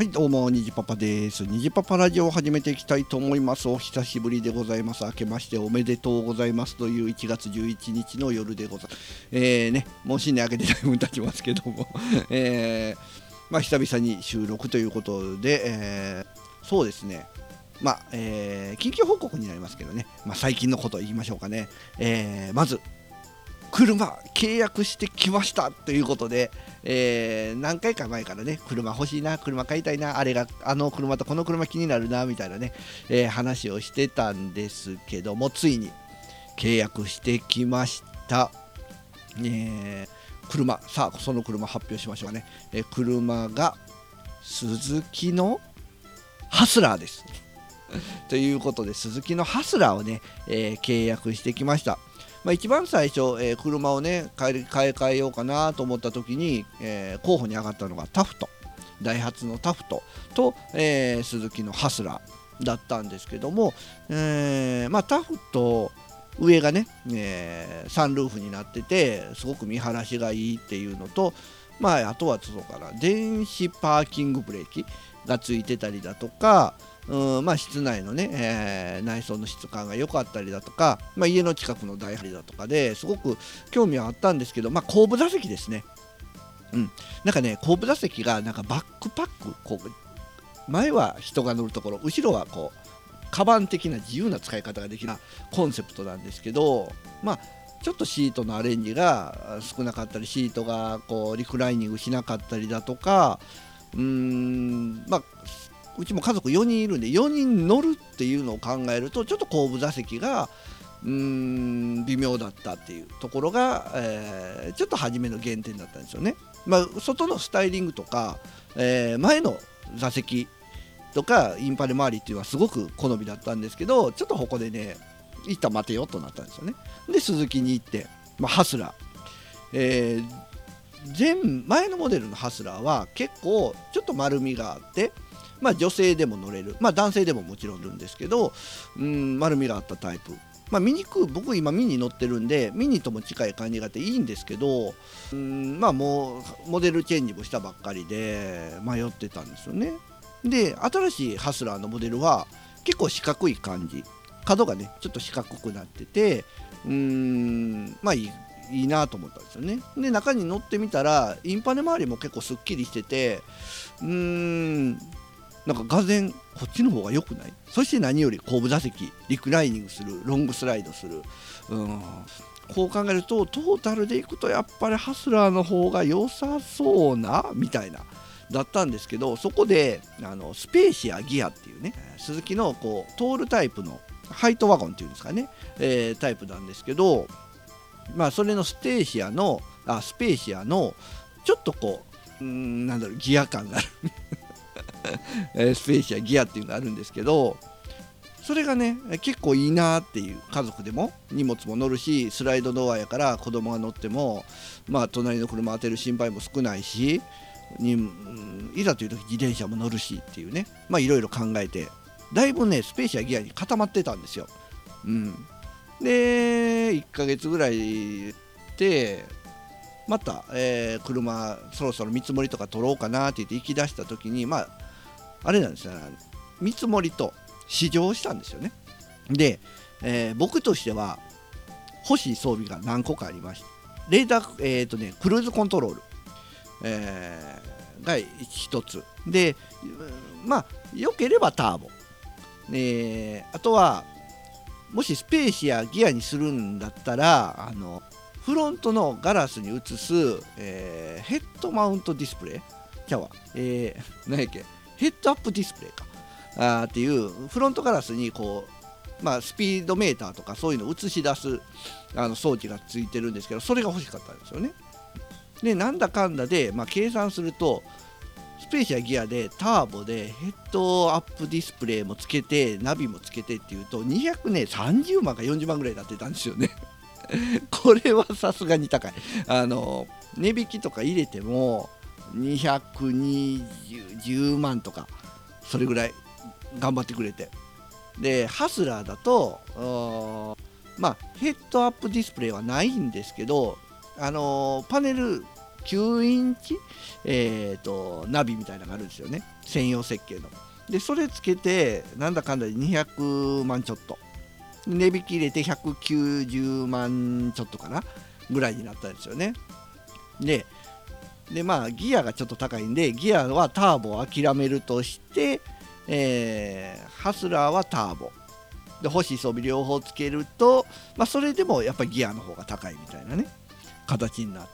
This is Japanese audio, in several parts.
はい、どうも、にじパパです。にじパパラジオを始めていきたいと思います。お久しぶりでございます。明けましておめでとうございますという1月11日の夜でございます。えーね、もう新年明けてだいぶ経ちますけども、えー、まあ、久々に収録ということで、えー、そうですね、まあ、えー、緊急報告になりますけどね、まあ、最近のことを言いましょうかね。えー、まず、車契約してきましたということで、えー、何回か前からね車欲しいな車買いたいなあれがあの車とこの車気になるなみたいなね、えー、話をしてたんですけどもついに契約してきました、えー、車さあその車発表しましょうね、え車がスズキのハスラーです。ということで鈴木のハスラーをね、え契約してきました。まあ、一番最初、えー、車をね買い買い替えようかなと思った時に、えー、候補に上がったのがタフト。ダイハツのタフトと、えー、鈴木のハスラーだったんですけども、えまあ、タフト上がね、えサンルーフになっててすごく見晴らしがいいっていうのと、まあ、あとはそうかな電子パーキングブレーキがついてたりだとか、うんまあ、室内のね、えー、内装の質感が良かったりだとか、まあ、家の近くの台張りだとかですごく興味はあったんですけど、まあ、後部座席ですね。うん、なんかね後部座席がなんかバックパックこう前は人が乗るところ後ろはこうカバン的な自由な使い方ができるコンセプトなんですけどまあちょっとシートのアレンジが少なかったりシートがこうリクライニングしなかったりだとかうーんまあうちも家族4人いるんで4人乗るっていうのを考えるとちょっと後部座席がうーん微妙だったっていうところが、えー、ちょっと初めの原点だったんですよね。まあ、外のスタイリングとか、えー、前の座席とかインパネ周りっていうのはすごく好みだったんですけどちょっとここでね一旦待てよとなったんですよね。で鈴木に行って、まあ、ハスラー、えー前前のモデルのハスラーは結構ちょっと丸みがあって、まあ、女性でも乗れる、まあ、男性でももちろんいるんですけどうん丸みがあったタイプ、まあ、ミニク僕今ミニ乗ってるんでミニとも近い感じがあっていいんですけどうんまあもうモデルチェンジもしたばっかりで迷ってたんですよね。で新しいハスラーのモデルは結構四角い感じ。角がねちょっと四角くなっててうんまあいいいいなと思ったんですよね。で中に乗ってみたらインパネ周りも結構すっきりしててうーんなんかがぜこっちの方が良くない？そして何より後部座席リクライニングするロングスライドする。うん。こう考えるとトータルでいくとやっぱりハスラーの方が良さそうなみたいなだったんですけどそこであのスペーシアギアっていうね鈴木のこうトールタイプのハイトワゴンっていうんですかね、えー、タイプなんですけどまあそれのステーシアのあスペーシアのちょっとこううんなんだろうギア感がある。スペーシアギアっていうのがあるんですけどそれがね結構いいなっていう家族でも荷物も乗るしスライドドアやから子供が乗ってもまあ隣の車当てる心配も少ないしにいざという時自転車も乗るしっていうねまあいろいろ考えてだいぶねスペーシアギアに固まってたんですよ。うん、で1ヶ月ぐらいでまた、えー、車そろそろ見積もりとか取ろうかなって言って行き出した時にまああれなんですよね。見積もりと試乗したんですよね。で、えー、僕としては欲しい装備が何個かありましてレーダー、えーとね、クルーズコントロール、えー、が1つ。でまあ良ければターボ、えー、あとはもしスペーシアギアにするんだったらあのフロントのガラスに映す、えー、ヘッドマウントディスプレイ。ちゃうわ、えー、何やっけ？ヘッドアップディスプレイか。あっていうフロントガラスにこう、まあ、スピードメーターとかそういうのを映し出すあの装置がついてるんですけどそれが欲しかったんですよね。でなんだかんだで、まあ、計算するとスペーシアギアでターボでヘッドアップディスプレイもつけてナビもつけてっていうと200ね30万か40万ぐらいになってたんですよね。これはさすがに高い。あの値引きとか入れても220万とかそれぐらい頑張ってくれて。でハスラーだとまあヘッドアップディスプレイはないんですけどあのパネル9インチ、えーと、ナビみたいなのがあるんですよね。専用設計の。でそれつけてなんだかんだで200万ちょっと。値引き入れて190万ちょっとかなぐらいになったんですよね。ででまあギアがちょっと高いんでギアはターボを諦めるとして、えー、ハスラーはターボ。で星装備両方つけると、まあ、それでもやっぱりギアの方が高いみたいなね形にな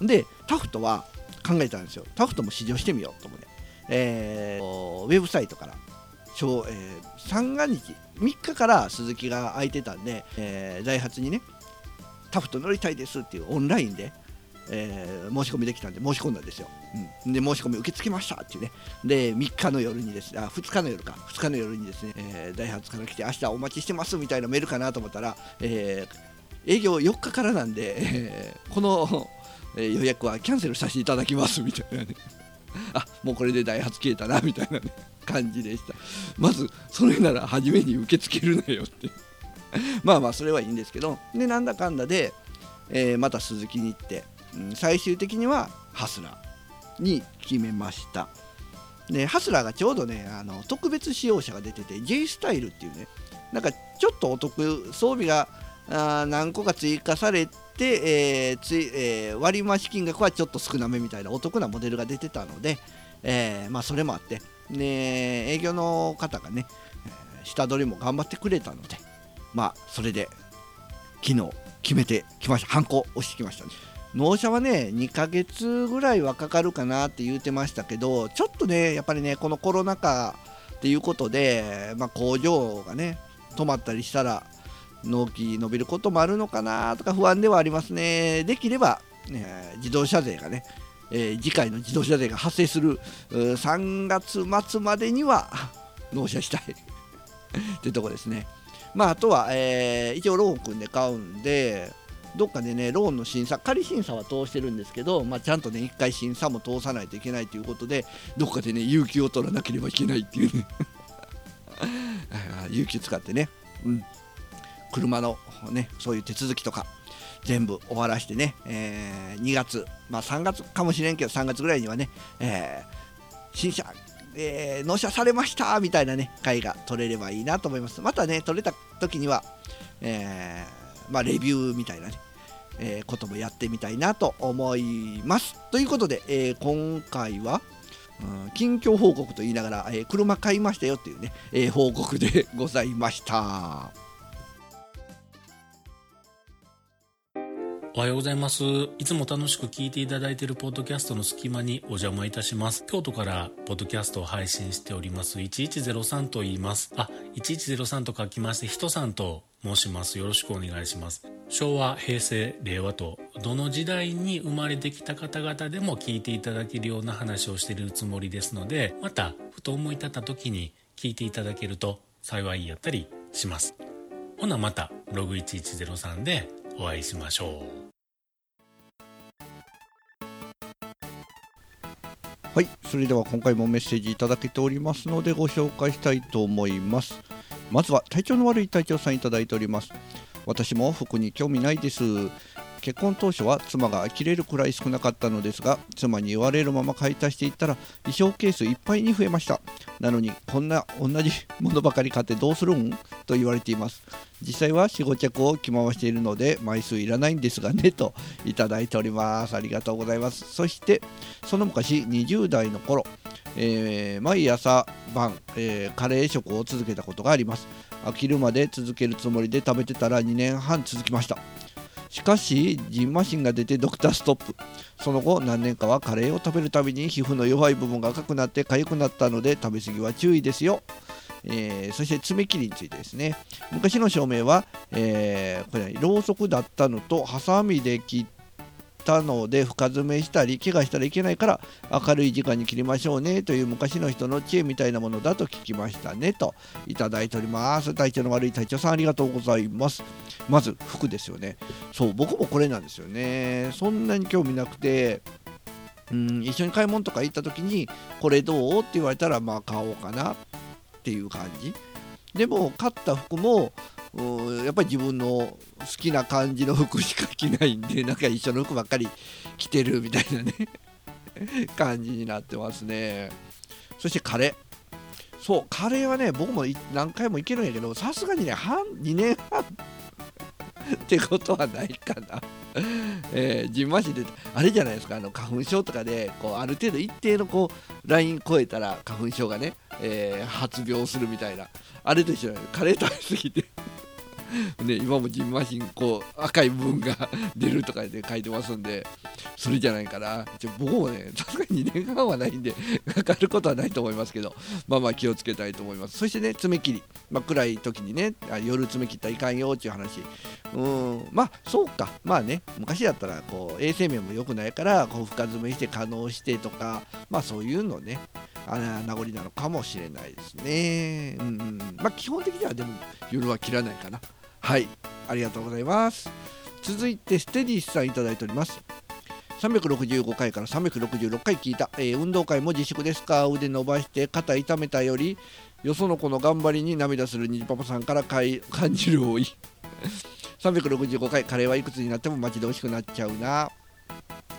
る。でタフトは考えたんですよ。タフトも試乗してみようと思って、えー、ウェブサイトから。えー、三が日。3日から鈴木が空いてたんで、えー、ダイハツにねタフト乗りたいですっていうオンラインでえー、申し込みできたんで申し込んだんですよ、うん、で申し込み受け付けましたっていうね。で3日の夜にですねあ2日の夜か。2日の夜にですね、え、ダイハツから来て明日お待ちしてますみたいなメールかなと思ったら、えー、営業4日からなんで、えー、この、えー、予約はキャンセルさせていただきますみたいなね。あもうこれでダイハツ消えたなみたいな、ね、感じでした。まずそれなら初めに受け付けるなよってまあまあそれはいいんですけど。でなんだかんだで、えー、また鈴木に行って最終的にはハスラーに決めました。でハスラーがちょうどねあの特別使用車が出てて J スタイルっていうねなんかちょっとお得装備があ何個か追加されて、えーついえー、割増金額はちょっと少なめみたいなお得なモデルが出てたので、えー、まあ、それもあって、ね、営業の方がね下取りも頑張ってくれたのでまあそれで昨日決めてきました。ハンコ押してきましたね。納車はね2ヶ月ぐらいはかかるかなって言うてましたけどちょっとねやっぱりねこのコロナ禍っていうことで、まあ、工場がね止まったりしたら納期伸びることもあるのかなとか不安ではありますね。できれば、ね、自動車税がね、えー、次回の自動車税が発生する3月末までには 納車したい。っていうとこですね。まああとは、えー、一応ローン組んで買うんでどっかでねローンの審査仮審査は通してるんですけど、まあ、ちゃんとね1回審査も通さないといけないということでどっかでね有給を取らなければいけないっていうね。有給使ってね、うん、車のねそういう手続きとか全部終わらしてね、えー、2月、まあ、3月かもしれんけど3月ぐらいにはね、えー、新車、えー、納車されましたみたいなね回が取れればいいなと思います。またね取れた時には、えーまあ、レビューみたいなね、えー、こともやってみたいなと思います。ということで、えー、今回は、うん、近況報告と言いながら、えー、車買いましたよっていうね、え報告でございました。おはようございます。いつも楽しく聞いていただいているポッドキャストの隙間にお邪魔いたします。京都からポッドキャストを配信しております1103と言います。あ、1103と書きまして、人さんと申します。よろしくお願いします。昭和、平成、令和と、どの時代に生まれてきた方々でも聞いていただけるような話をしているつもりですので、また、ふと思い立った時に聞いていただけると幸いやったりします。ほなまた、ログ1103でお会いしましょう。はい、それでは今回もメッセージいただけておりますのでご紹介したいと思います。まずは体調の悪い隊長さんいただいております。私も服に興味ないです。結婚当初は妻が呆れるくらい少なかったのですが妻に言われるまま買い足していったら衣装ケースいっぱいに増えました。なのにこんな同じものばかり買ってどうするん？と言われています。実際は45着を着回しているので枚数いらないんですがねといただいております。ありがとうございます。そしてその昔20代の頃えー、毎朝晩、えー、カレー食を続けたことがあります。飽きるまで続けるつもりで食べてたら2年半続きました。しかしジンマシンが出てドクターストップ。その後何年かはカレーを食べるたびに皮膚の弱い部分が赤くなって痒くなったので食べ過ぎは注意ですよ。えー、そして爪切りについてですね。昔の照明は、えー、これ、ろうそくだったのとハサミで切ったので深爪したり怪我したらいけないから明るい時間に切りましょうねという昔の人の知恵みたいなものだと聞きましたねといただいております。体調の悪い隊長さんありがとうございます。まず服ですよね。そう僕もこれなんですよね。そんなに興味なくてうん一緒に買い物とか行った時にこれどうって言われたらまあ買おうかなっていう感じ。でも買った服もうんやっぱり自分の好きな感じの服しか着ないんで なんか一緒の服ばっかり着てるみたいなね 感じになってますね。そしてカレー。そうカレーはね僕も何回もいけるんやけどさすがにね半2年半 ってことはないかな。えー、じんましであれじゃないですかあの花粉症とかでこうある程度一定のこうライン超えたら花粉症がね、えー、発病するみたいな。あれと一緒なカレー食べ過ぎて。ね、今もジンマシンこう赤い部分が 出るとかで書いてますんでそれじゃないかな僕もねさすがに2年間はないんで かかることはないと思いますけどまあまあ気をつけたいと思います。そしてね爪切り、まあ、暗い時にね夜爪切ったらいかんよっていう話。うん。まあそうか。まあね昔だったらこう衛生面も良くないからこう深爪して可能してとかまあそういうのねあ名残なのかもしれないですね。うん、うん、まあ基本的にはでも夜は切らないかな。はい。ありがとうございます。続いてステディスさんいただいております。365回から366回聞いた、えー、運動会も自粛ですか？腕伸ばして肩痛めたよりよその子の頑張りに涙するにじパパさんから感じる多い。365回カレーはいくつになっても待ち遠しくなっちゃうな。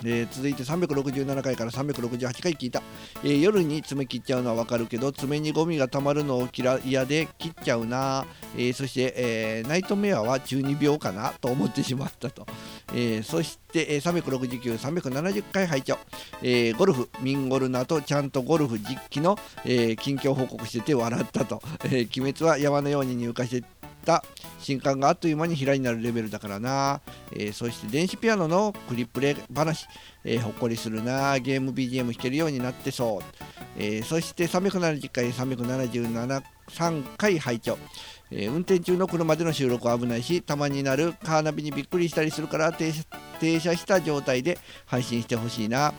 えー、続いて367回から368回聞いた、えー、夜に爪切っちゃうのはわかるけど爪にゴミがたまるのを嫌で切っちゃうな、えー、そして、えナイトメアは中二病かなと思ってしまったと、えそして、え369、370回拝聴、えゴルフ、ミンゴルナとちゃんとゴルフ実機の、え近況報告してて笑ったと、え鬼滅は山のように入荷してた新刊があっという間に平になるレベルだからな、えー、そして電子ピアノのクリップレ話、えー、ほっこりするな。ゲーム BGM 弾けるようになってそう、えー、そして370回377 3回拝聴、えー、運転中の車での収録は危ないし、たまになるカーナビにびっくりしたりするから停停車した状態で配信してほしいな。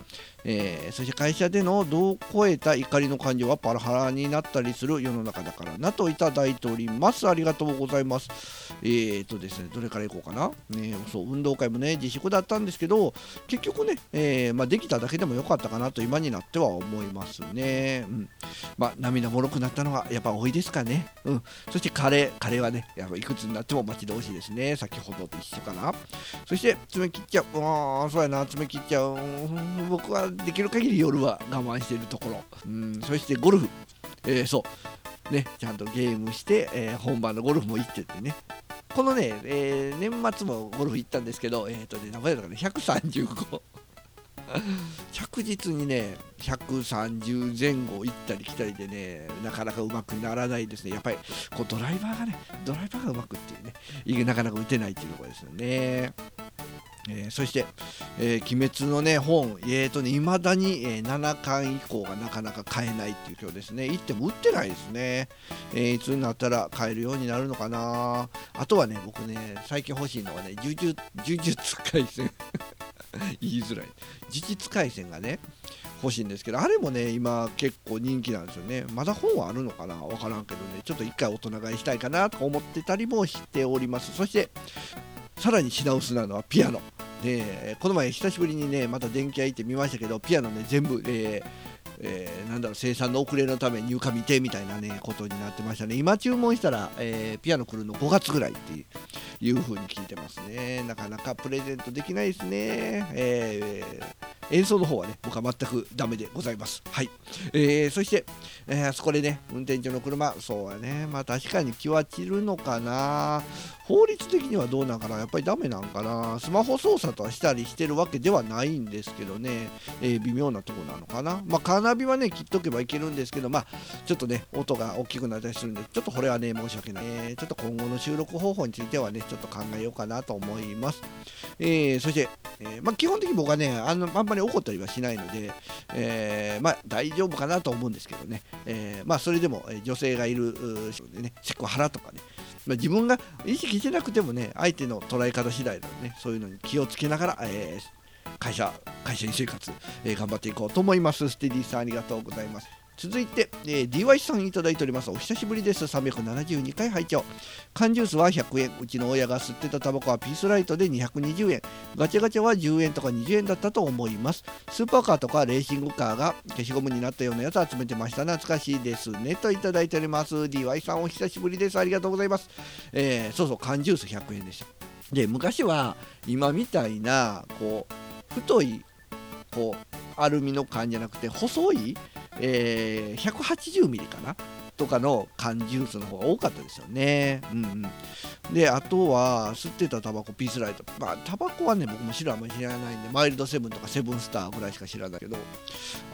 えー、そして会社での度を超えた怒りの感情はパラハラになったりする世の中だからなといただいております。ありがとうございます。えーとですね、どれからいこうかな。ね、そう運動会もね、自粛だったんですけど、結局ね、えー、まあ、できただけでもよかったかなと今になっては思いますね。うん。まあ、涙もろくなったのがやっぱ多いですかね。うん。そしてカレー、カレーはね、やっぱいくつになっても待ち遠しいですね。先ほどと一緒かな。そして、爪切っちゃう。ああ、そうやな、爪切っちゃう。僕はできる限り夜は我慢しているところ。うん。そしてゴルフ。えー、そう。ね、ちゃんとゲームして、えー、本番のゴルフも行っててね、このね、えー、年末もゴルフ行ったんですけど、えっ、ー、とね、名前だからね、135。着実にね、130前後行ったり来たりでね、なかなかうまくならないですね。やっぱりこうドライバーがね、ドライバーがうまくっていうね、なかなか打てないっていうところですよね。えー、そして、えー、鬼滅のね本、えーとね、未だに、えー、7巻以降がなかなか買えないっていう今日ですね、行っても売ってないですね、えー、いつになったら買えるようになるのかな、あとはね、僕ね、最近欲しいのはね、呪術呪術廻戦。言いづらい、呪術廻戦がね、欲しいんですけど、あれもね、今結構人気なんですよね。まだ本はあるのかな？わからんけどね、ちょっと一回大人買いしたいかなとか思ってたりもしております。そして、さらに品薄なのはピアノ。でこの前久しぶりにねまた電気屋行ってみましたけどピアノね全部、えーえー、なんだろう生産の遅れのため入荷未定みたいなねことになってましたね。今注文したら、えー、ピアノ来るの5月ぐらいっていう風に聞いてますね。なかなかプレゼントできないですね、えー演奏の方はね僕は全くダメでございます。はい、えー、そして、えー、あそこでね運転中の車そうやね。まあ確かに気は散るのかな。法律的にはどうなんかな。やっぱりダメなんかな。スマホ操作とはしたりしてるわけではないんですけどね、えー、微妙なとこなのかな。まあカーナビはね切っとけばいけるんですけどまあちょっとね音が大きくなったりするんでちょっとこれはね申し訳ない、えー、ちょっと今後の収録方法についてはねちょっと考えようかなと思います、えー、そして、えまあ基本的に僕はねあのあんまり怒ったりはしないので、えー、まあ、大丈夫かなと思うんですけどね、えー、まあ、それでも女性がいるでねセクハラとかね、まあ、自分が意識してなくてもね相手の捉え方次第なのでねそういうのに気をつけながら、えー、会社会社員生活、え頑張っていこうと思います。ステディさんありがとうございます。続いて、えー、DY さんいただいております。お久しぶりです。372回拝聴缶ジュースは100円うちの親が吸ってたタバコはピースライトで220円ガチャガチャは10円とか20円だったと思います。スーパーカーとかレーシングカーが消しゴムになったようなやつ集めてました。懐かしいですね。といただいております。DY さんお久しぶりです。ありがとうございます、えー、そうそう缶ジュース100円でした。で昔は今みたいなこう太いこうアルミの缶じゃなくて細いえー、180ミリかな？とかの缶ジュースの方が多かったですよね。うんうん、であとは吸ってたタバコピースライト。まあタバコはね僕も知らない知らないんでマイルドセブンとかセブンスターぐらいしか知らないけど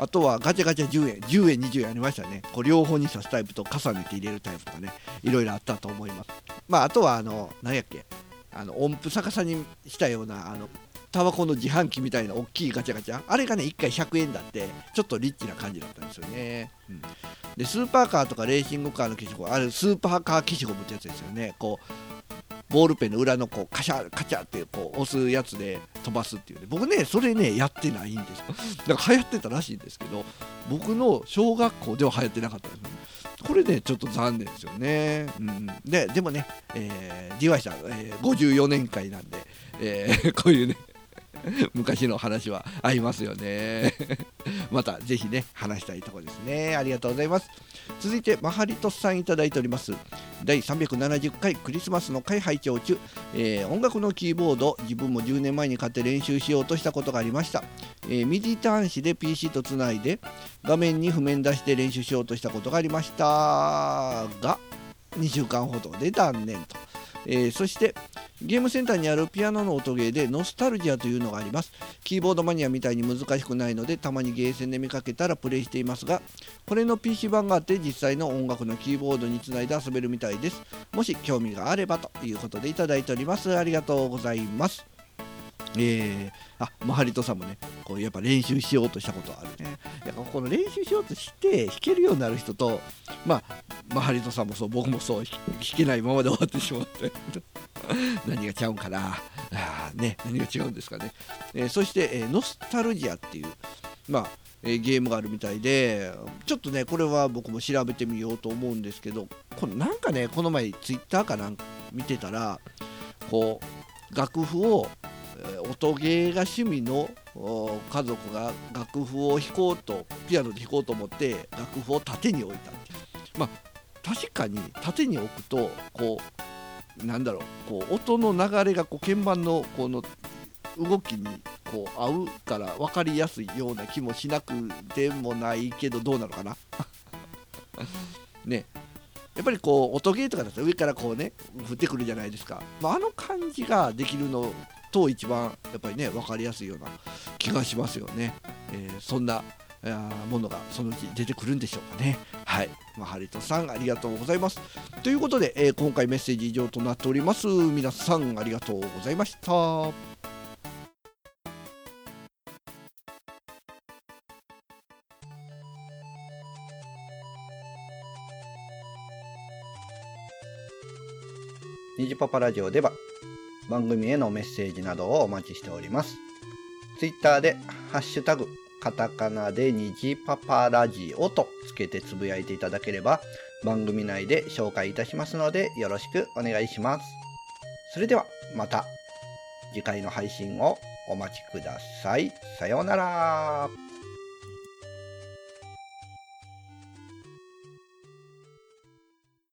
あとはガチャガチャ10円10円20円ありましたね。こう両方に刺すタイプと重ねて入れるタイプとかねいろいろあったと思います。まああとはあの何やっけ？あの音符逆さにしたようなあのタバコの自販機みたいな大きいガチャガチャ。あれがね1回100円だってちょっとリッチな感じだったんですよね、うん、でスーパーカーとかレーシングカーの消しゴムあれスーパーカー消しゴムってやつですよね。こうボールペンの裏のこうカシャカチャってこう押すやつで飛ばすっていうね。僕ねそれねやってないんですよ。だから流行ってたらしいんですけど僕の小学校では流行ってなかったです。これねちょっと残念ですよね、うん、ででもね、えー、DY さん、えー、54年会なんで、えー、こういうね 昔の話は合いますよね。またぜひね話したいとこですね。ありがとうございます。続いてマハリトさんいただいております。第370回クリスマスの会拝聴中、えー、音楽のキーボード自分も10年前に買って練習しようとしたことがありました、えー、 MIDI 端子で PC とつないで画面に譜面出して練習しようとしたことがありましたが2週間ほどで断念と。えー、そしてゲームセンターにあるピアノの音ゲーでノスタルジアというのがあります。キーボードマニアみたいに難しくないのでたまにゲーセンで見かけたらプレイしていますがこれの PC 版があって実際の音楽のキーボードにつないで遊べるみたいです。もし興味があればということでいただいております。ありがとうございます。えー、あマハリトさんもねこうやっぱ練習しようとしたことある。ねやっぱこの練習しようとして弾けるようになる人とまあマハリトさんもそう僕もそう弾けないままで終わってしまって。何がちゃうんかな。あ、ね、何が違うんですかね、えー、そして、えー、ノスタルジアっていうまあえ、ゲームがあるみたいでちょっとねこれは僕も調べてみようと思うんですけどこのなんかねこの前ツイッターかなんか見てたらこう楽譜を音ゲーが趣味の家族が楽譜を弾こうとピアノで弾こうと思って楽譜を縦に置いたまあ確かに縦に置くとこうなんだろうこう音の流れがこう鍵盤のこの動きにこう合うから分かりやすいような気もしなくてもないけどどうなのかな。ね。やっぱりこう音ゲーとかだと上からこうね降ってくるじゃないですか、まあ、あの感じができるのと一番やっぱりね分かりやすいような気がしますよね、えー、そんなものがそのうち出てくるんでしょうかね。はい、まあ、ハリトさんありがとうございます。ということで、えー、今回メッセージ以上となっております。皆さんありがとうございました。ニジパパラジオでは番組へのメッセージなどをお待ちしております。ツイッターで、ハッシュタグ、カタカナで虹パパラジオとつけてつぶやいていただければ、番組内で紹介いたしますので、よろしくお願いします。それでは、また次回の配信をお待ちください。さようなら。